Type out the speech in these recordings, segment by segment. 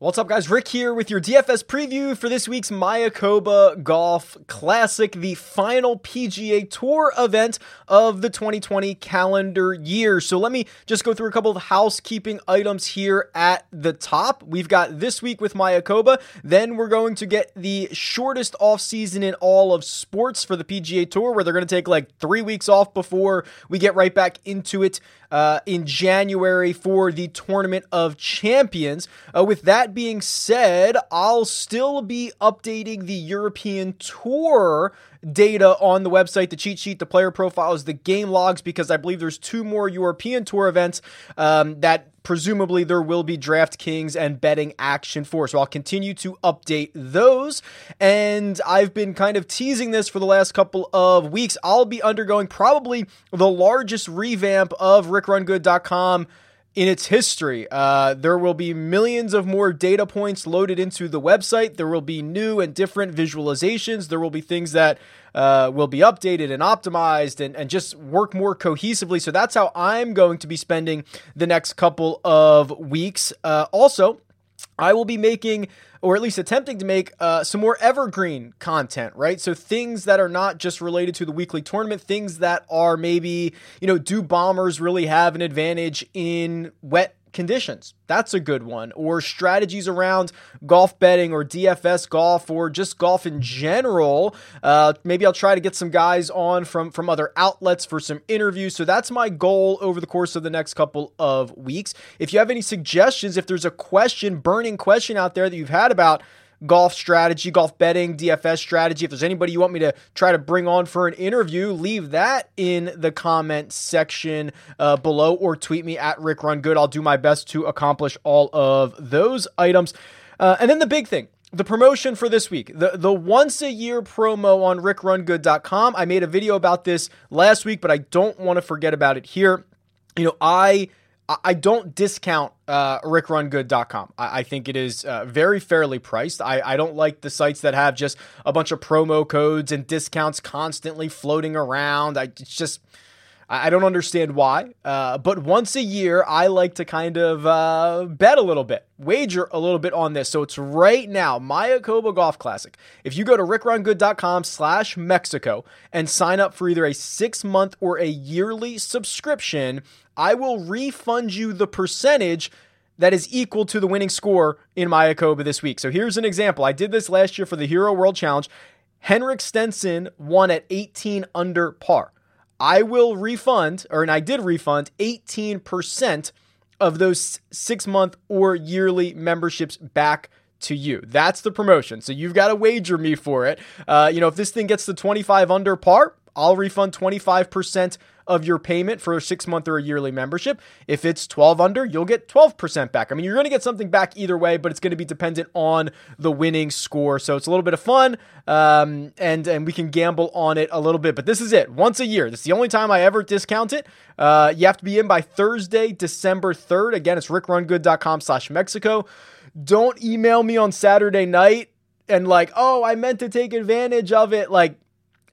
What's up, guys? Rick here with your DFS preview for this week's Mayakoba Golf Classic, the final PGA Tour event of the 2020 calendar year. So, let me just go through a couple of housekeeping items here at the top. We've got this week with Mayakoba, then we're going to get the shortest off season in all of sports for the PGA Tour, where they're going to take like three weeks off before we get right back into it uh, in January for the Tournament of Champions. Uh, with that being said, I'll still be updating the European Tour data on the website, the cheat sheet, the player profiles, the game logs, because I believe there's two more European Tour events um, that presumably there will be DraftKings and betting action for. So I'll continue to update those. And I've been kind of teasing this for the last couple of weeks. I'll be undergoing probably the largest revamp of rickrungood.com in its history. Uh, there will be millions of more data points loaded into the website. There will be new and different visualizations. There will be things that uh, will be updated and optimized and, and just work more cohesively. So that's how I'm going to be spending the next couple of weeks. Uh, also, I will be making, or at least attempting to make, uh, some more evergreen content, right? So things that are not just related to the weekly tournament, things that are maybe, you know, do bombers really have an advantage in wet conditions. That's a good one. Or strategies around golf betting or DFS golf or just golf in general. Uh, maybe I'll try to get some guys on from, from other outlets for some interviews. So that's my goal over the course of the next couple of weeks. If you have any suggestions, if there's a question, burning question out there that you've had about golf strategy, golf betting, DFS strategy. If there's anybody you want me to try to bring on for an interview, leave that in the comment section uh, below or tweet me at Rick Run Good. I'll do my best to accomplish all of those items. Uh, and then the big thing the promotion for this week, the, the once a year promo on rickrungood.com. I made a video about this last week, but I don't want to forget about it here. You know, I I don't discount uh, rickrungood.com. I, I think it is uh, very fairly priced. I, I don't like the sites that have just a bunch of promo codes and discounts constantly floating around. I it's just I don't understand why, uh, but once a year, I like to kind of uh, bet a little bit, wager a little bit on this. So it's right now, Mayakoba Golf Classic. If you go to rickrungood.com slash Mexico and sign up for either a six month or a yearly subscription, I will refund you the percentage that is equal to the winning score in Mayakoba this week. So here's an example. I did this last year for the Hero World Challenge. Henrik Stenson won at 18 under par. I will refund, or and I did refund 18% of those six month or yearly memberships back to you. That's the promotion. So you've got to wager me for it. Uh, you know, if this thing gets to 25 under par, I'll refund 25% of your payment for a six month or a yearly membership. If it's 12 under, you'll get 12% back. I mean, you're going to get something back either way, but it's going to be dependent on the winning score. So it's a little bit of fun, um, and and we can gamble on it a little bit. But this is it, once a year. This is the only time I ever discount it. Uh, you have to be in by Thursday, December 3rd. Again, it's rickrungood.com slash Mexico. Don't email me on Saturday night and like, oh, I meant to take advantage of it. Like,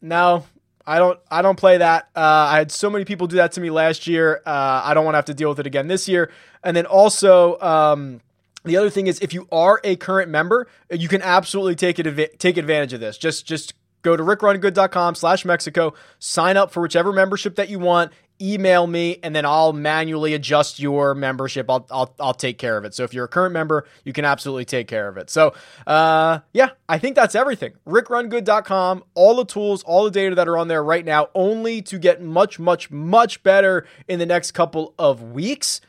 no, I don't I don't play that. Uh, I had so many people do that to me last year. Uh, I don't want to have to deal with it again this year. And then also. Um, the other thing is, if you are a current member, you can absolutely take it take advantage of this. Just just go to rickrungood.com slash Mexico, sign up for whichever membership that you want, email me and then I'll manually adjust your membership. I'll, I'll, I'll take care of it. So if you're a current member, you can absolutely take care of it. So, uh, yeah, I think that's everything. RickRunGood.com, all the tools, all the data that are on there right now, only to get much, much, much better in the next couple of weeks.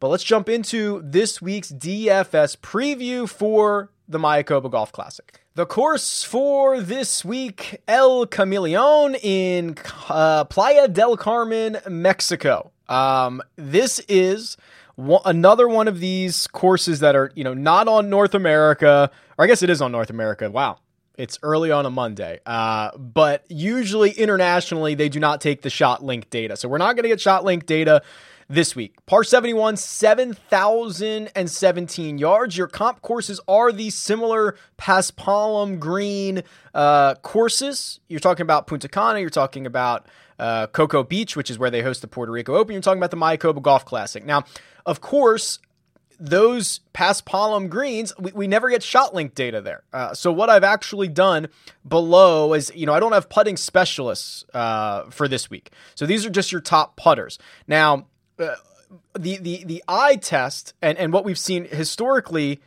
But let's jump into this week's DFS preview for the Mayakoba Golf Classic. The course for this week, El Camaleon in uh, Playa del Carmen, Mexico. Um, this is one, another one of these courses that are, you know, not on North America, or I guess it is on North America. Wow. It's early on a Monday. Uh, but usually internationally, they do not take the shot link data. So we're not going to get shot link data this week. Par 71, 7,017 yards. Your comp courses are these similar Paspalum Green uh, courses. You're talking about Punta Cana, you're talking about uh, Coco Beach, which is where they host the Puerto Rico Open. You're talking about the Mayakoba Golf Classic. Now, of course, those paspalum greens, we, we never get shot link data there. Uh, so what I've actually done below is, you know, I don't have putting specialists uh, for this week. So these are just your top putters. Now, uh, the the the eye test and and what we've seen historically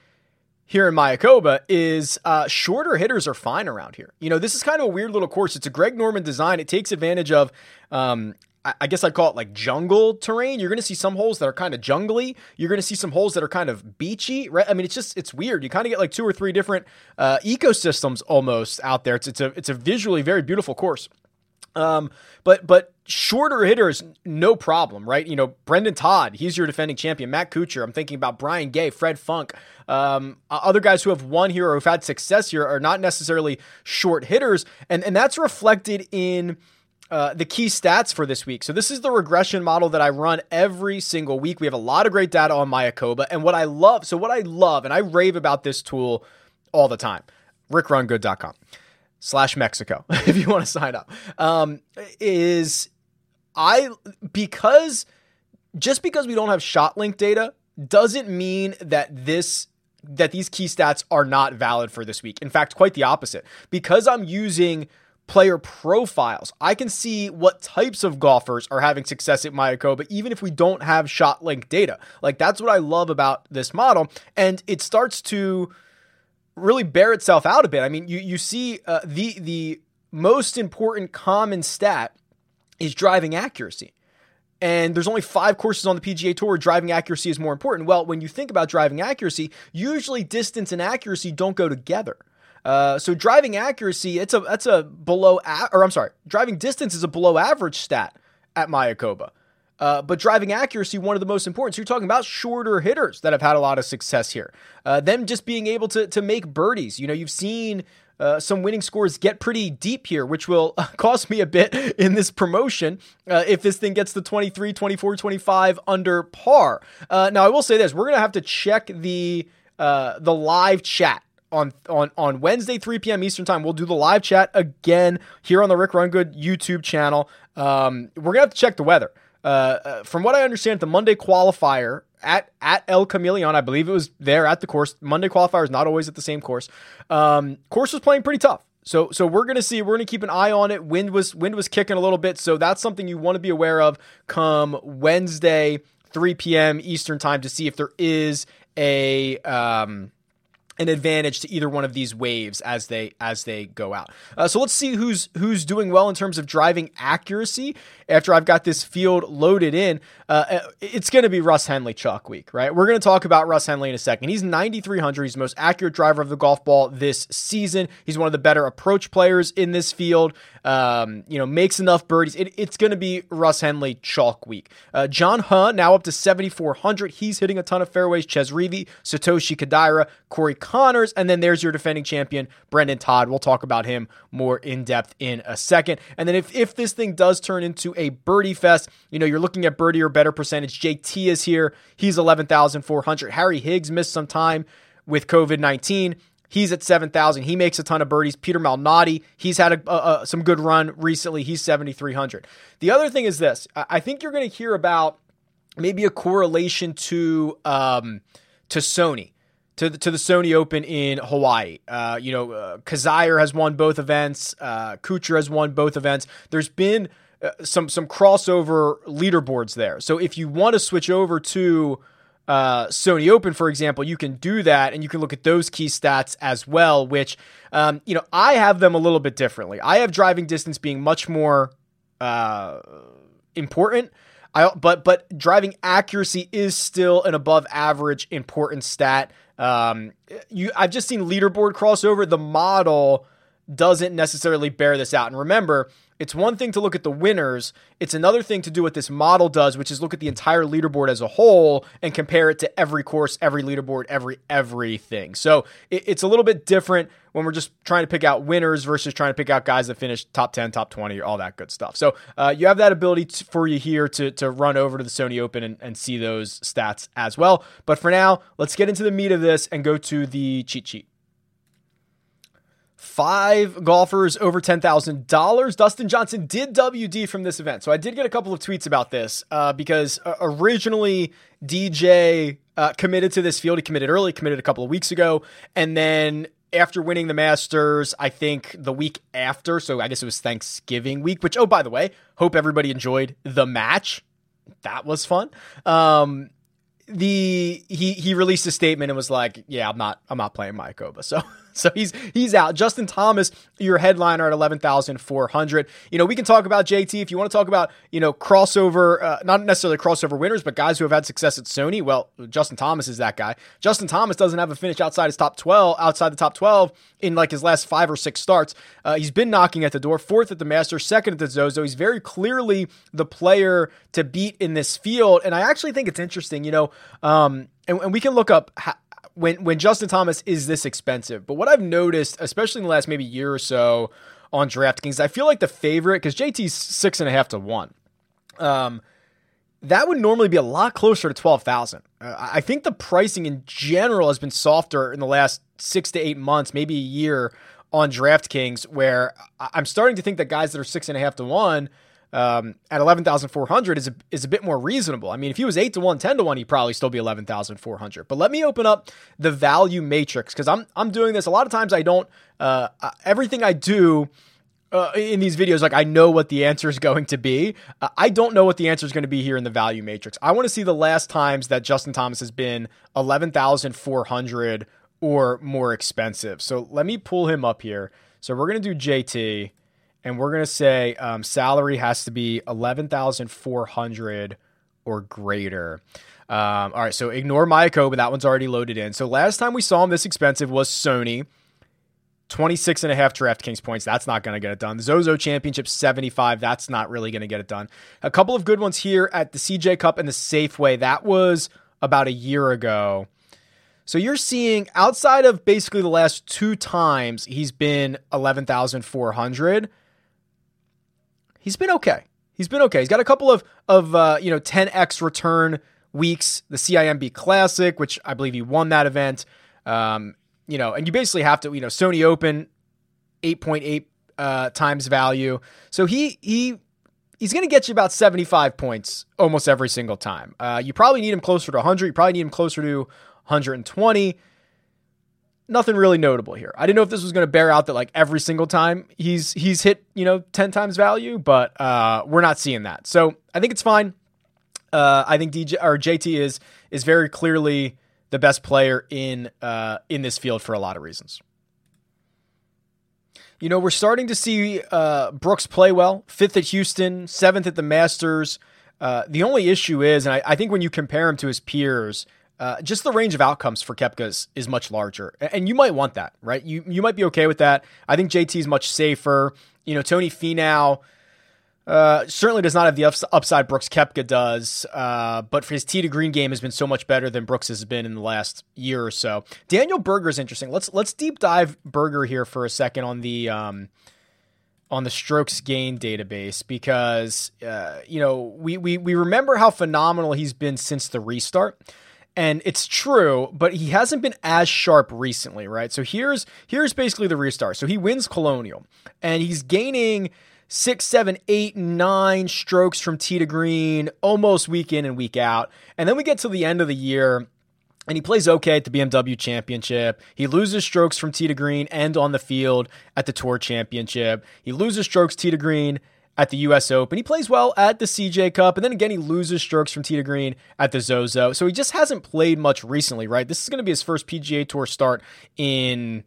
here in Mayakoba is uh, shorter hitters are fine around here. You know, this is kind of a weird little course. It's a Greg Norman design. It takes advantage of um, I guess I'd call it like jungle terrain. You're going to see some holes that are kind of jungly. You're going to see some holes that are kind of beachy. Right? I mean, it's just it's weird. You kind of get like two or three different uh, ecosystems almost out there. It's it's a it's a visually very beautiful course. Um, but but shorter hitters, no problem, right? You know, Brendon Todd, he's your defending champion. Matt Kuchar, I'm thinking about Brian Gay, Fred Funk, um, other guys who have won here or have had success here are not necessarily short hitters, and and that's reflected in uh, the key stats for this week. So this is the regression model that I run every single week. We have a lot of great data on Mayakoba, and what I love, so what I love, and I rave about this tool all the time, rickrungood.com slash Mexico, if you want to sign up, um, is I, because, just because we don't have shot link data doesn't mean that this that these key stats are not valid for this week. In fact, quite the opposite. Because I'm using player profiles. I can see what types of golfers are having success at Mayakoba, even if we don't have shot link data. Like that's what I love about this model. And it starts to really bear itself out a bit. I mean, you, you see uh, the, the most important common stat is driving accuracy. And there's only five courses on the PGA Tour. where Driving accuracy is more important. Well, when you think about driving accuracy, usually distance and accuracy don't go together. Uh, so driving accuracy, it's a that's a below a- or I'm sorry, driving distance is a below average stat at Mayakoba. Uh, but driving accuracy, one of the most important. So you're talking about shorter hitters that have had a lot of success here. Uh, them just being able to to make birdies. You know, you've seen uh, some winning scores get pretty deep here, which will cost me a bit in this promotion uh, if this thing gets to 23, 24, 25 under par. Uh, now, I will say this: we're gonna have to check the uh, the live chat on on on Wednesday 3 p.m. Eastern time. We'll do the live chat again here on the Rick Run Good YouTube channel. Um, we're gonna have to check the weather. Uh, uh, from what I understand, the Monday qualifier at at El Camaleon, I believe it was there at the course. Monday qualifier is not always at the same course. Um, course was playing pretty tough. So so we're gonna see. We're gonna keep an eye on it. Wind was wind was kicking a little bit, so that's something you want to be aware of come Wednesday 3 p.m. Eastern time to see if there is a um, an advantage to either one of these waves as they as they go out. Uh, so let's see who's who's doing well in terms of driving accuracy. After I've got this field loaded in, uh, uh it's going to be Russ Henley chalk week, right? We're going to talk about Russ Henley in a second. He's 9300. He's the most accurate driver of the golf ball this season. He's one of the better approach players in this field. Um, you know, makes enough birdies. It, it's going to be Russ Henley chalk week. Uh, John Huh now up to 7400. He's hitting a ton of fairways. Chez Reavie, Satoshi Kodaira, Corey. Conners, and then there's your defending champion, Brendon Todd. We'll talk about him more in depth in a second. And then if, if this thing does turn into a birdie fest, you know, you're looking at birdie or better percentage. JT is here. He's 11,400. Harry Higgs missed some time with COVID 19. He's at 7,000. He makes a ton of birdies. Peter Malnati, he's had a, a, a, some good run recently. He's 7,300. The other thing is this I think you're going to hear about maybe a correlation to um, to Sony to the, to the Sony Open in Hawaii. Uh, you know, uh, Kizzire has won both events. Uh, Kuchar has won both events. There's been uh, some some crossover leaderboards there. So if you want to switch over to uh, Sony Open, for example, you can do that, and you can look at those key stats as well. Which, um, you know, I have them a little bit differently. I have driving distance being much more uh, important. I, but but driving accuracy is still an above average important stat. Um, you, I've just seen leaderboard crossover. The model doesn't necessarily bear this out. And remember, it's one thing to look at the winners, it's another thing to do what this model does, which is look at the entire leaderboard as a whole and compare it to every course, every leaderboard, every everything. So it, it's a little bit different when we're just trying to pick out winners versus trying to pick out guys that finish top 10, top 20, all that good stuff. So uh, you have that ability to, for you here to, to run over to the Sony Open and, and see those stats as well. But for now, let's get into the meat of this and go to the cheat sheet. five golfers over $10,000. Dustin Johnson did WD from this event. So I did get a couple of tweets about this uh, because uh, originally DJ uh, committed to this field. He committed early, committed a couple of weeks ago. And then after winning the Masters, I think the week after, so I guess it was Thanksgiving week, which, oh, by the way, hope everybody enjoyed the match. That was fun. Um, the he he released a statement and was like, "Yeah, I'm not I'm not playing Mayakoba." So so he's he's out. Justin Thomas, your headliner at eleven thousand four hundred. You know, we can talk about JT if you want to talk about you know crossover, uh, not necessarily crossover winners, but guys who have had success at Sony. Well, Justin Thomas is that guy. Justin Thomas doesn't have a finish outside his top twelve, outside the top twelve in like his last five or six starts. Uh, he's been knocking at the door, fourth at the Masters, second at the Zozo. He's very clearly the player to beat in this field, and I actually think it's interesting. You know, um, and, and we can look up. How, when when Justin Thomas is this expensive. But what I've noticed, especially in the last maybe year or so on DraftKings, I feel like the favorite because JT's six and a half to one. Um, that would normally be a lot closer to twelve thousand. Uh, I think the pricing in general has been softer in the last six to eight months, maybe a year on DraftKings, where I'm starting to think that guys that are six and a half to one um, at 11,400 is a, is a bit more reasonable. I mean, if he was 8 to 1, 10 to 1, he'd probably still be 11,400. But let me open up the value matrix because I'm, I'm doing this. A lot of times I don't, uh, everything I do uh, in these videos, like I know what the answer is going to be. Uh, I don't know what the answer is going to be here in the value matrix. I want to see the last times that Justin Thomas has been 11,400 or more expensive. So let me pull him up here. So we're going to do JT and we're to say um, salary has to be 11,400 or greater. Um, all right, so ignore Mayakoba. That one's already loaded in. So last time we saw him this expensive was Sony. 26 and a half DraftKings points. That's not going to get it done. The Zozo Championship 75. That's not really going to get it done. A couple of good ones here at the CJ Cup and the Safeway. That was about a year ago. So you're seeing outside of basically the last two times he's been 11,400 he's been okay. He's been okay. He's got a couple of of uh, you know 10x return weeks. The CIMB Classic, which I believe he won that event. Um, you know, and you basically have to you know Sony Open, eight point eight uh, times value. So he he he's going to get you about 75 points almost every single time. Uh, you probably need him closer to 100. You probably need him closer to 120 nothing really notable here. I didn't know if this was going to bear out that like every single time he's he's hit you know ten times value, but uh, we're not seeing that. So I think it's fine. Uh, I think DJ or JT is is very clearly the best player in uh, in this field for a lot of reasons. You know, we're starting to see uh, Brooks play well. Fifth at Houston, seventh at the Masters. Uh, the only issue is, and I, I think when you compare him to his peers, uh, just the range of outcomes for Koepka is, is, much larger, and you might want that, right? You you might be okay with that. I think JT is much safer. You know, Tony Finau uh, certainly does not have the ups- upside Brooks Koepka does, uh, but for his tee to green game has been so much better than Brooks has been in the last year or so. Daniel Berger is interesting. Let's let's deep dive Berger here for a second on the. Um, on the strokes gain database because uh, you know we, we we remember how phenomenal he's been since the restart and it's true, but he hasn't been as sharp recently, right? So here's here's basically the restart. So he wins Colonial, and he's gaining six, seven, eight, nine strokes from tee to green almost week in and week out. And then we get to the end of the year. And he plays okay at the BMW Championship. He loses strokes from tee to green and on the field at the Tour Championship. He loses strokes tee to green at the U.S. Open. He plays well at the CJ Cup, and then again, he loses strokes from tee to green at the Zozo. So he just hasn't played much recently, right? This is going to be his first PGA Tour start in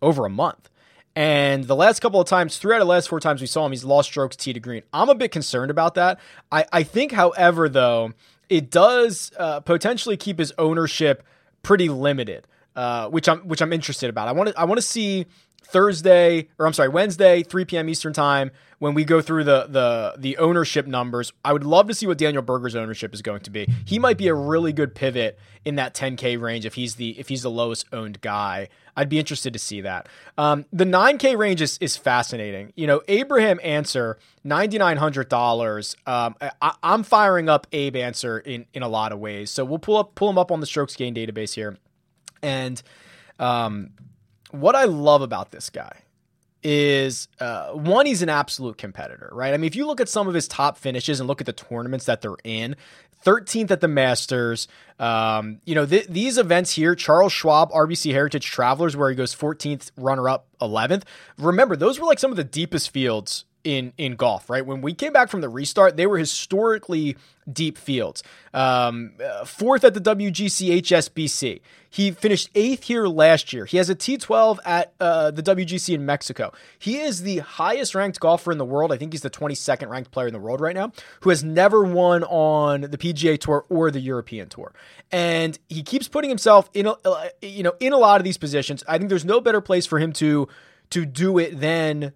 over a month. And the last couple of times, three out of the last four times we saw him, he's lost strokes tee to green. I'm a bit concerned about that. I, I think, however, though, it does uh, potentially keep his ownership pretty limited, uh, which I'm which I'm interested about. I want to I want to see Thursday, or I'm sorry, Wednesday, 3 p.m. Eastern time, when we go through the the the ownership numbers, I would love to see what Daniel Berger's ownership is going to be. He might be a really good pivot in that 10k range if he's the if he's the lowest owned guy. I'd be interested to see that. Um, the 9k range is is fascinating. You know, Abraham Ancer, ninety nine hundred dollars. Um, I, am firing up Abe Ancer in in a lot of ways. So we'll pull up pull him up on the strokes gain database here, and um what I love about this guy is uh, one, he's an absolute competitor, right? I mean, if you look at some of his top finishes and look at the tournaments that they're in, 13th at the Masters. Um, you know, th- these events here, Charles Schwab, RBC Heritage Travelers, where he goes 14th, runner up 11th. Remember, those were like some of the deepest fields in in golf, right? When we came back from the restart, they were historically deep fields. Um, uh, fourth at the WGC HSBC. He finished eighth here last year. He has a T12 at uh, the WGC in Mexico. He is the highest ranked golfer in the world. I think he's the 22nd ranked player in the world right now, who has never won on the PGA Tour or the European Tour. And he keeps putting himself in, a, uh, you know, in a lot of these positions. I think there's no better place for him to to do it than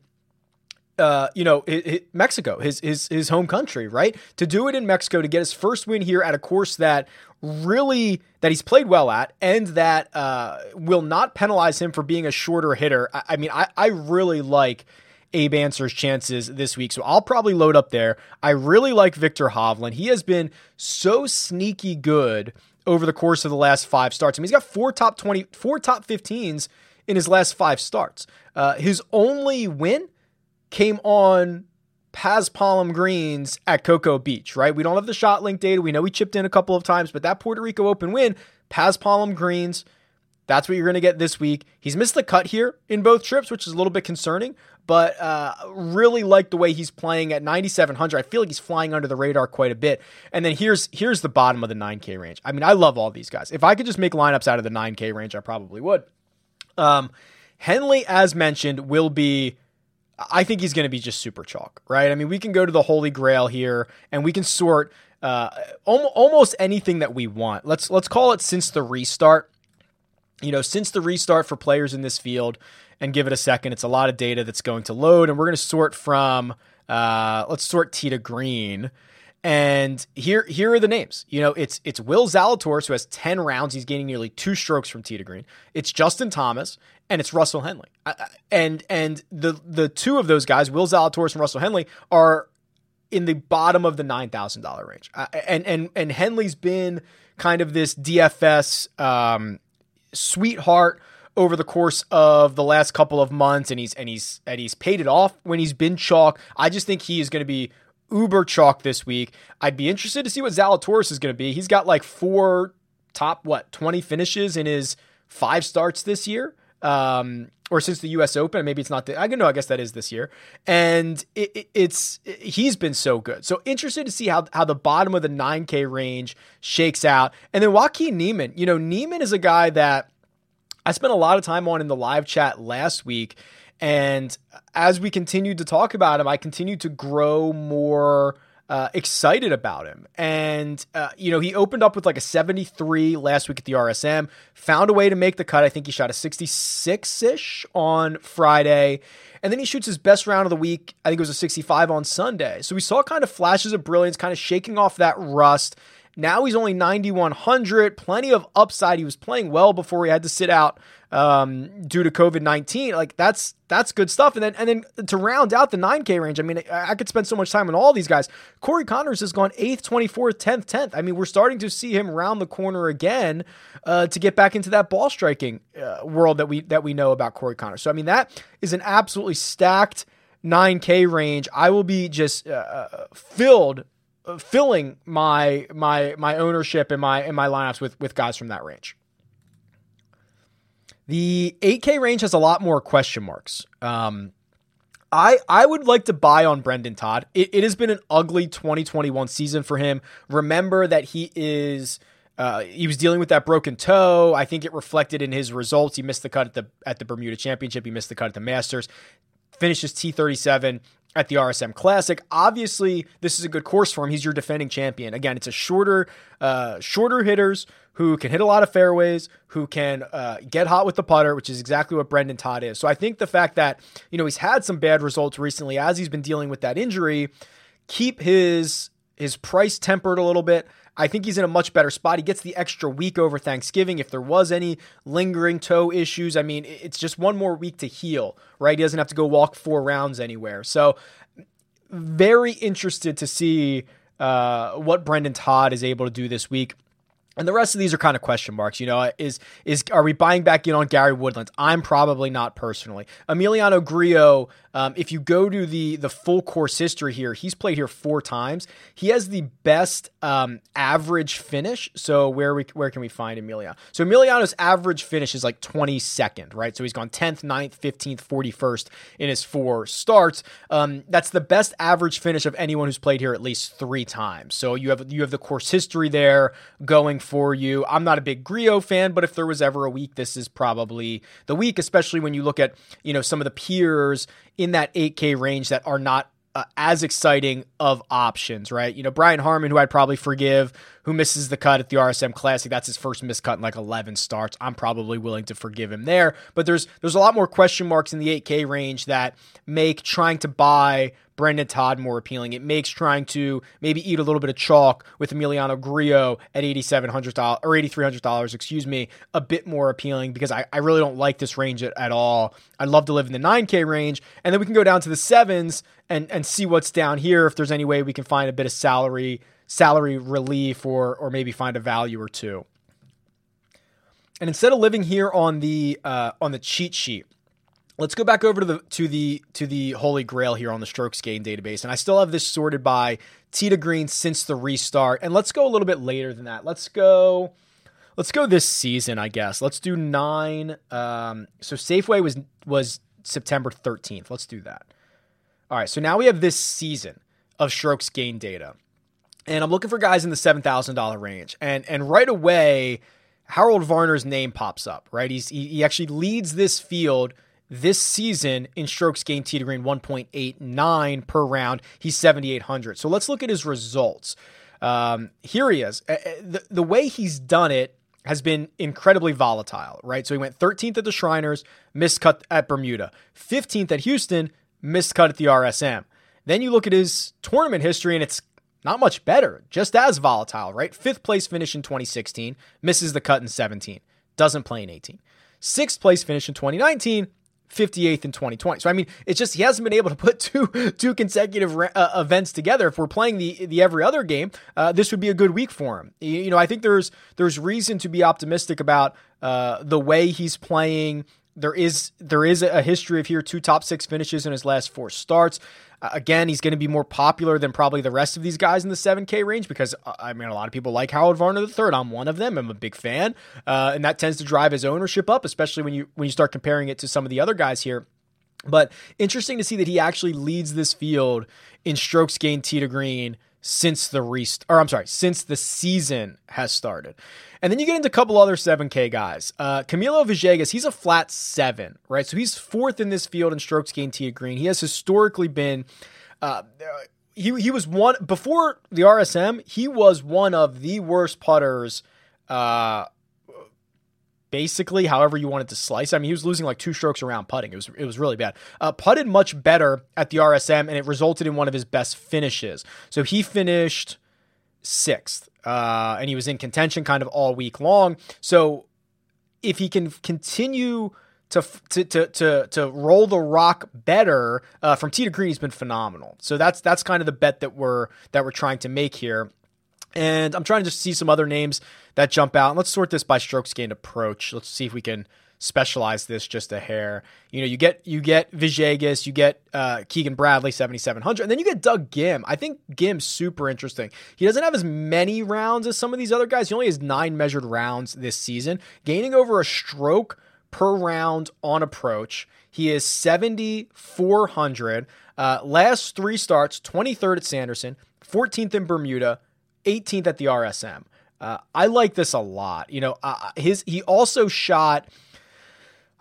uh, you know, it, it, Mexico, his his his home country, right? To do it in Mexico to get his first win here at a course that really that he's played well at and that uh, will not penalize him for being a shorter hitter. I, I mean, I, I really like Abe Ancer's chances this week, so I'll probably load up there. I really like Viktor Hovland. He has been so sneaky good over the course of the last five starts. I mean, he's got four top twenty, four top 15s in his last five starts. Uh, his only win came on Paspalum Greens at Coco Beach, right? We don't have the shot link data. We know he chipped in a couple of times, but that Puerto Rico Open win, Paspalum Greens, that's what you're going to get this week. He's missed the cut here in both trips, which is a little bit concerning, but uh, really like the way he's playing at 9,700. I feel like he's flying under the radar quite a bit. And then here's here's the bottom of the 9K range. I mean, I love all these guys. If I could just make lineups out of the 9K range, I probably would. Um, Henley, as mentioned, will be I think he's going to be just super chalk, right? I mean, we can go to the holy grail here and we can sort uh, almost anything that we want. Let's let's call it since the restart. You know, since the restart for players in this field, and give it a second. It's a lot of data that's going to load, and we're going to sort from. Uh, let's sort tee to green. And here, here are the names. You know, it's it's Will Zalatoris who has ten rounds. He's gaining nearly two strokes from to green. It's Justin Thomas and it's Russell Henley. And and the the two of those guys, Will Zalatoris and Russell Henley, are in the bottom of the nine thousand dollar range. And and and Henley's been kind of this DFS um, sweetheart over the course of the last couple of months, and he's and he's and he's paid it off when he's been chalk. I just think he is going to be uber chalk this week. I'd be interested to see what Zalatoris is going to be. He's got like four top what 20 finishes in his five starts this year. Um, or since the U.S. Open, maybe it's not. The, I know. I guess that is this year, and it, it, it's it, he's been so good. So interested to see how how the bottom of the 9K range shakes out, and then Joaquin Niemann. You know, Niemann is a guy that I spent a lot of time on in the live chat last week, and as we continued to talk about him, I continued to grow more uh, excited about him. And, uh, you know, he opened up with like a 73 last week at the RSM, found a way to make the cut. I think he shot a 66 ish on Friday. And then he shoots his best round of the week. I think it was a 65 on Sunday. So we saw kind of flashes of brilliance, kind of shaking off that rust. Now he's only 9,100, plenty of upside. He was playing well before he had to sit out um, due to COVID 19. Like that's that's good stuff. And then and then to round out the 9K range, I mean, I, could spend so much time on all these guys. Corey Conners has gone 8th, 24th, 10th, 10th. I mean, we're starting to see him round the corner again uh, to get back into that ball striking uh, world that we that we know about Corey Conners. So I mean, that is an absolutely stacked 9K range. I will be just uh, uh filled filling my my my ownership and my in my lineups with with guys from that range. The 8K range has a lot more question marks. Um, I I would like to buy on Brendon Todd. It, it has been an ugly 2021 season for him. Remember that he is uh, he was dealing with that broken toe. I think it reflected in his results. He missed the cut at the at the Bermuda Championship. He missed the cut at the Masters. Finishes T37 at the RSM Classic. Obviously, this is a good course for him. He's your defending champion. Again, it's a shorter, uh, shorter hitters who can hit a lot of fairways, who can uh, get hot with the putter, which is exactly what Brendon Todd is. So I think the fact that you know he's had some bad results recently as he's been dealing with that injury, keep his his price tempered a little bit. I think he's in a much better spot. He gets the extra week over Thanksgiving. If there was any lingering toe issues, I mean, it's just one more week to heal, right? He doesn't have to go walk four rounds anywhere. So, very interested to see uh, what Brendon Todd is able to do this week. And the rest of these are kind of question marks. You know, is is are we buying back in on Gary Woodlands? I'm probably not personally. Emiliano Grillo, um, if you go to the the full course history here, he's played here four times. He has the best um, average finish. So where we where can we find Emiliano? So Emiliano's average finish is like 22nd, right? So he's gone 10th, 9th, 15th, 41st in his four starts. Um, that's the best average finish of anyone who's played here at least three times. So you have you have the course history there going for you. I'm not a big Grillo fan, but if there was ever a week, this is probably the week, especially when you look at you know some of the peers in that 8K range that are not uh, as exciting of options, right? You know, Brian Harman, who I'd probably forgive, who misses the cut at the RSM Classic. That's his first miscut in like 11 starts. I'm probably willing to forgive him there. But there's there's a lot more question marks in the 8K range that make trying to buy Brendon Todd more appealing. It makes trying to maybe eat a little bit of chalk with Emiliano Grillo at $8,700 or $8,300, excuse me, a bit more appealing because I, I really don't like this range at, at all. I'd love to live in the 9K range. And then we can go down to the sevens and, and see what's down here if there's any way we can find a bit of salary salary relief or or maybe find a value or two. And instead of living here on the uh, on the cheat sheet, Let's go back over to the to the to the holy grail here on the strokes gain database, and I still have this sorted by to green since the restart. And let's go a little bit later than that. Let's go. Let's go this season, I guess. Let's do nine. Um, so Safeway was was September thirteenth. Let's do that. All right. So now we have this season of strokes gain data, and I'm looking for guys in the seven thousand dollar range, and and right away, Harold Varner's name pops up. Right. He's he, he actually leads this field this season in strokes gained tee to green 1.89 per round. He's 7,800. So let's look at his results. Um, here he is. The, the way he's done it has been incredibly volatile, right? So he went 13th at the Shriners, missed cut at Bermuda, 15th at Houston, missed cut at the RSM. Then you look at his tournament history and it's not much better, just as volatile, right? Fifth place finish in 2016, misses the cut in 17, doesn't play in 18. Sixth place finish in 2019, 58th in 2020. So I mean, it's just he hasn't been able to put two two consecutive uh, events together. If we're playing the the every other game, uh, this would be a good week for him. You, you, know, I think there's there's reason to be optimistic about uh, the way he's playing. There is there is a history of here two top six finishes in his last four starts. Again, he's going to be more popular than probably the rest of these guys in the 7K range because, uh, I mean, a lot of people like Harold Varner III. I'm one of them. I'm a big fan. Uh, and that tends to drive his ownership up, especially when you when you start comparing it to some of the other guys here. But interesting to see that he actually leads this field in strokes gained tee to green since the rest or I'm sorry, since the season has started. And then you get into a couple other 7K guys. Uh, Camilo Villegas, he's a flat seven, right? So he's fourth in this field in strokes gained tee green. He has historically been. Uh, he, he was one before the RSM. He was one of the worst putters uh, basically however you wanted to slice. I mean, he was losing like two strokes around putting. It was it was really bad. Uh, putted much better at the RSM, and it resulted in one of his best finishes. So he finished sixth, uh, and he was in contention kind of all week long. So if he can continue. To, to, to, to, to roll the rock better uh, from tee to green, he's been phenomenal. So that's that's kind of the bet that we're that we're trying to make here. And I'm trying to just see some other names that jump out. And let's sort this by strokes gained approach. Let's see if we can specialize this just a hair. You know, you get you get Villegas, you get uh, Keegan Bradley, 7,700, and then you get Doug Ghim. I think Ghim's super interesting. He doesn't have as many rounds as some of these other guys. He only has nine measured rounds this season, gaining over a stroke per round on approach. He is 7,400. Uh, last three starts, 23rd at Sanderson, 14th in Bermuda, 18th at the RSM. Uh, I like this a lot. You know, uh, his he also shot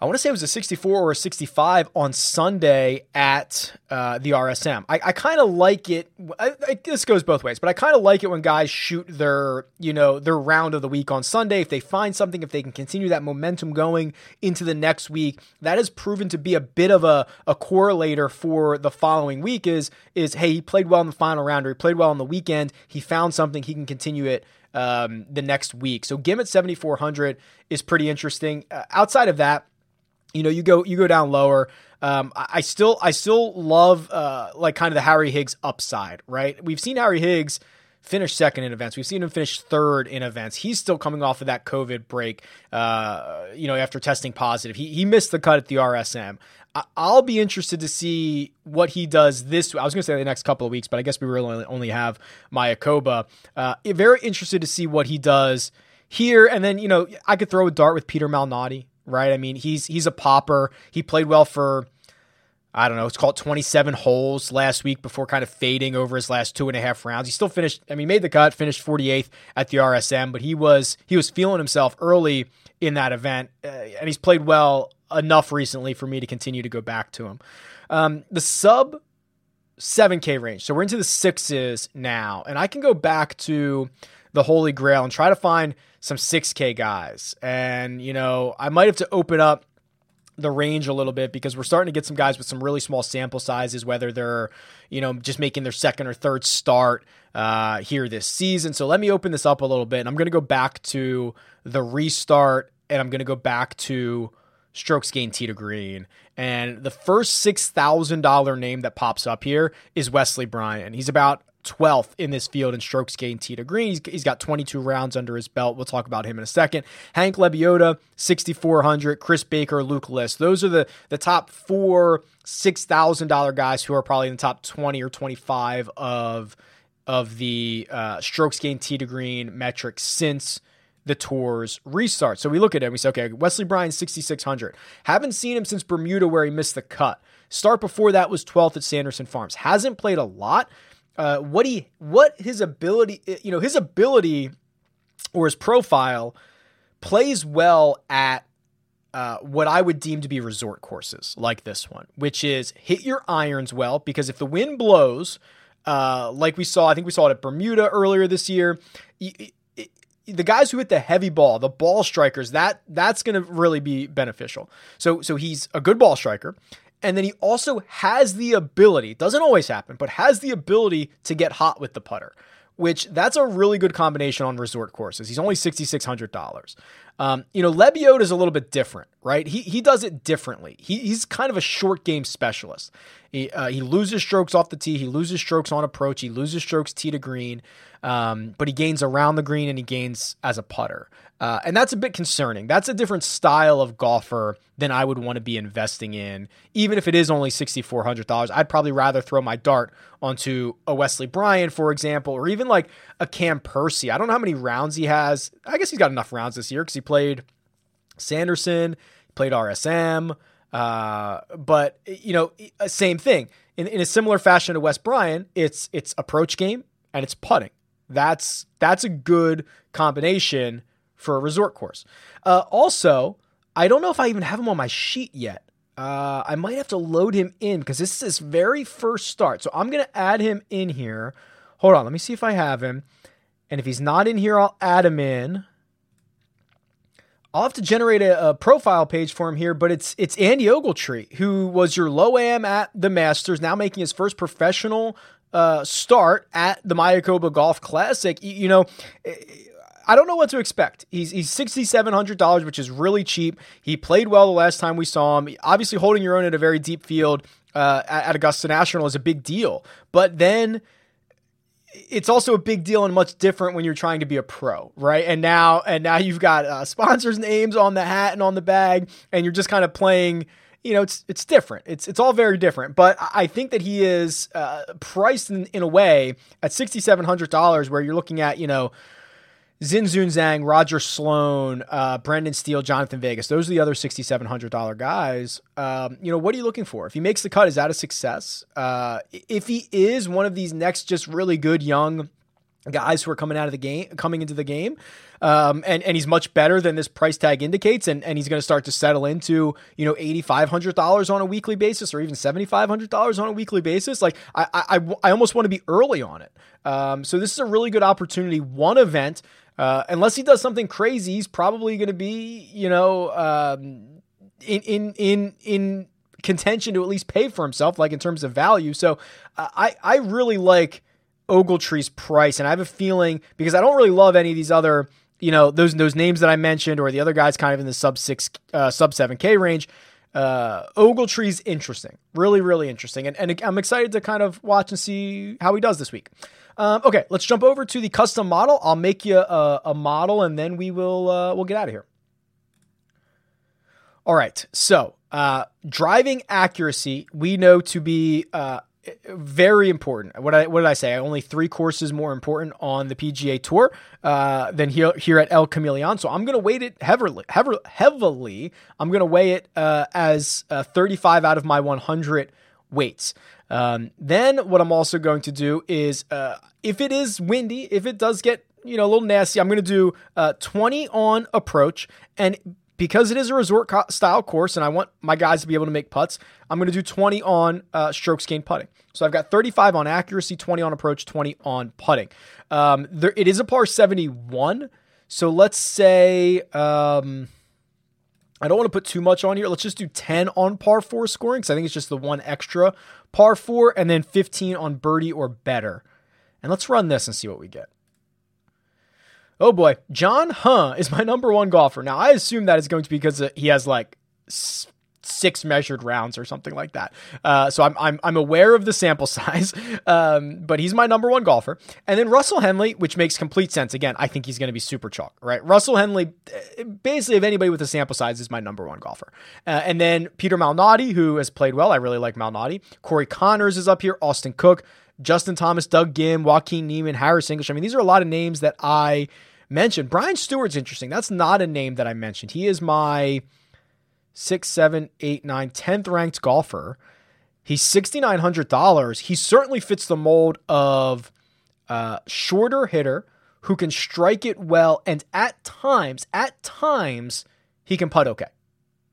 I want to say it was a 64 or a 65 on Sunday at uh, the RSM. I, I kind of like it. I, I, this goes both ways, but I kind of like it when guys shoot their, you know, their round of the week on Sunday. If they find something, if they can continue that momentum going into the next week, that has proven to be a bit of a, a correlator for the following week. Is is hey, he played well in the final round, or he played well on the weekend. He found something, he can continue it um, the next week. So Ghim at 7400 is pretty interesting. Uh, outside of that you know, you go you go down lower. Um, I still I still love uh, like kind of the Harry Higgs upside, right? We've seen Harry Higgs finish second in events. We've seen him finish third in events. He's still coming off of that COVID break, uh, you know, after testing positive. He, he missed the cut at the RSM. I, will be interested to see what he does this. I was going to say the next couple of weeks, but I guess we really only have Mayakoba. Uh, very interested to see what he does here. And then, you know, I could throw a dart with Peter Malnati, right? I mean, he's he's a popper. He played well for I don't know, it's called 27 holes last week before kind of fading over his last two and a half rounds. He still finished, I mean, made the cut, finished 48th at the RSM, but he was he was feeling himself early in that event, uh, and he's played well enough recently for me to continue to go back to him. Um, the sub 7K range, so we're into the sixes now, and I can go back to the Holy Grail and try to find some 6K guys. And, you know, I might have to open up the range a little bit because we're starting to get some guys with some really small sample sizes, whether they're, you know, just making their second or third start uh, here this season. So let me open this up a little bit. And I'm going to go back to the restart and I'm going to go back to strokes gained tee to green. And the first $6,000 name that pops up here is Wesley Bryan. He's about 12th in this field in strokes gained tee to green. He's, he's got 22 rounds under his belt. We'll talk about him in a second. Hank Lebioda, 6,400. Chris Baker, Luke List. Those are the, the top four $6,000 guys who are probably in the top 20 or 25 of, of the uh, strokes gained tee to green metric since the tour's restart. So we look at him, we say, okay, Wesley Bryan, 6,600. Haven't seen him since Bermuda where he missed the cut. Start before that was 12th at Sanderson Farms. Hasn't played a lot, uh, what he what his ability you know his ability or his profile plays well at uh, what I would deem to be resort courses like this one, which is hit your irons well because if the wind blows, uh, like we saw, I think we saw it at Bermuda earlier this year. the guys who hit the heavy ball, the ball strikers, that that's going to really be beneficial. So so he's a good ball striker. And then he also has the ability, doesn't always happen, but has the ability to get hot with the putter, which that's a really good combination on resort courses. He's only $6,600. Um, you know, Lebioda is a little bit different, right? He, he does it differently. He, he's kind of a short game specialist. He, uh, he loses strokes off the tee, he loses strokes on approach, he loses strokes tee to green, um, but he gains around the green and he gains as a putter. Uh, and that's a bit concerning. That's a different style of golfer than I would want to be investing in, even if it is only $6,400. I'd probably rather throw my dart onto a Wesley Bryan, for example, or even like a Cam Percy. I don't know how many rounds he has. I guess he's got enough rounds this year because he played Sanderson, played RSM. Uh, but you know, same thing. In, in a similar fashion to Wes Bryan, it's it's approach game and it's putting. That's that's a good combination for a resort course. Uh, also, I don't know if I even have him on my sheet yet. Uh, I might have to load him in because this is his very first start. So I'm going to add him in here. Hold on, let me see if I have him. And if he's not in here, I'll add him in. I'll have to generate a, a, profile page for him here, but it's it's Andy Ogletree, who was your low am at the Masters, now making his first professional uh, start at the Mayakoba Golf Classic. You, you know, I don't know what to expect. He's he's sixty seven hundred dollars, which is really cheap. He played well the last time we saw him. Obviously, holding your own at a very deep field uh, at, at Augusta National is a big deal. But then it's also a big deal and much different when you're trying to be a pro, right? And now and now you've got uh, sponsors' names on the hat and on the bag, and you're just kind of playing. You know, it's it's different. It's it's all very different. But I think that he is uh, priced in, in a way at sixty seven hundred dollars, where you're looking at you know Xinjun Zhang, Roger Sloan, uh, Brendan Steele, Jhonattan Vegas. Those are the other $6,700 guys. Um, you know, what are you looking for? If he makes the cut, is that a success? Uh, if he is one of these next just really good young guys who are coming out of the game, coming into the game, um, and and he's much better than this price tag indicates, and, and he's going to start to settle into you know eighty five hundred dollars on a weekly basis, or even seventy five hundred dollars on a weekly basis. Like I, I I almost want to be early on it. Um, so this is a really good opportunity. One event uh, unless he does something crazy, he's probably going to be, you know, um, in in in in contention to at least pay for himself, like in terms of value. So uh, I I really like Ogletree's price, and I have a feeling because I don't really love any of these other, you know, those those names that I mentioned or the other guys kind of in the sub six uh, sub seven K range. Uh, Ogletree's interesting, really, really interesting, and, and I'm excited to kind of watch and see how he does this week. Um, okay, let's jump over to the custom model. I'll make you a, a model, and then we will uh, we'll get out of here. All right, so uh, driving accuracy we know to be uh, very important. What I what did I say? Only three courses more important on the PGA Tour uh, than here here at El Camaleon. So I'm going to weight it heavily. Heavily, heavily I'm going to weigh it uh, as uh, 35 out of my 100 weights. Um, then what I'm also going to do is uh, if it is windy, if it does get you know a little nasty, I'm going to do uh, 20 on approach and because it is a resort style course and I want my guys to be able to make putts, I'm going to do 20 on uh, strokes gained putting. So I've got 35 on accuracy, 20 on approach, 20 on putting. Um, there, it is a par 71. So let's say um, I don't want to put too much on here. Let's just do 10 on par four scoring because I think it's just the one extra par four, and then 15 on birdie or better. And let's run this and see what we get. Oh boy, John Huh is my number one golfer. Now I assume that is going to be because he has like six measured rounds or something like that. Uh, so I'm, I'm, I'm aware of the sample size, um, but he's my number one golfer. And then Russell Henley, which makes complete sense. Again, I think he's going to be super chalk, right? Russell Henley, eh, basically, if anybody with a sample size, is my number one golfer. Uh, and then Peter Malnati, who has played well. I really like Malnati. Corey Conners is up here. Austin Cook, Justin Thomas, Doug Ghim, Joaquin Niemann, Harris English. I mean, these are a lot of names that I mentioned. Brian Stuard's interesting. That's not a name that I mentioned. He is my six, seven, eight, nine, tenth ranked golfer. He's sixty nine hundred dollars. He certainly fits the mold of a shorter hitter who can strike it well, and at times, at times, he can putt okay.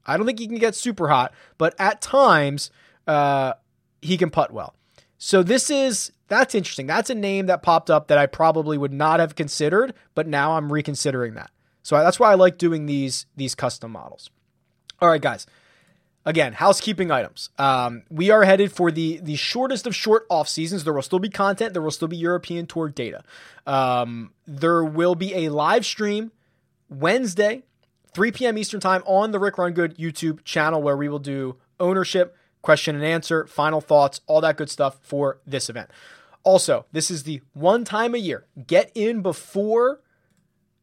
I don't think he can get super hot, but at times, uh, he can putt well. So this is that's interesting. That's a name that popped up that I probably would not have considered, but now I'm reconsidering that. So that's why I like doing these these custom models. All right, guys. Again, housekeeping items. Um, we are headed for the the shortest of short off seasons. There will still be content. There will still be European Tour data. Um, there will be a live stream Wednesday, 3 p.m. Eastern Time on the Rick Run Good YouTube channel where we will do ownership, question and answer, final thoughts, all that good stuff for this event. Also, this is the one time a year. Get in before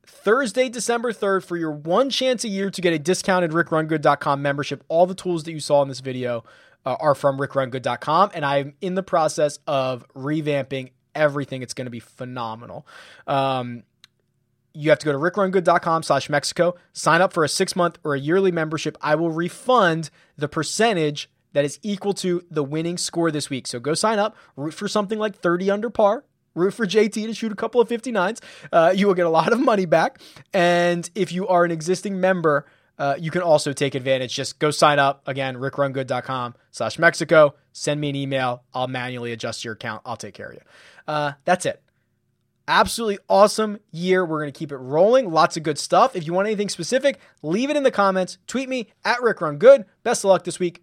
Thursday, December 3rd for your one chance a year to get a discounted rickrungood.com membership. All the tools that you saw in this video uh, are from rickrungood.com, and I'm in the process of revamping everything. It's going to be phenomenal. Um, you have to go to rickrungood.com slash Mexico, sign up for a six month or a yearly membership. I will refund the percentage that is equal to the winning score this week. So go sign up, root for something like 30 under par. Root for JT to shoot a couple of 59s. Uh, you will get a lot of money back. And if you are an existing member, uh, you can also take advantage. Just go sign up again, rickrungood.com slash Mexico. Send me an email. I'll manually adjust your account. I'll take care of you. Uh, that's it. Absolutely awesome year. We're going to keep it rolling. Lots of good stuff. If you want anything specific, leave it in the comments. Tweet me at Rick Run Good. Best of luck this week,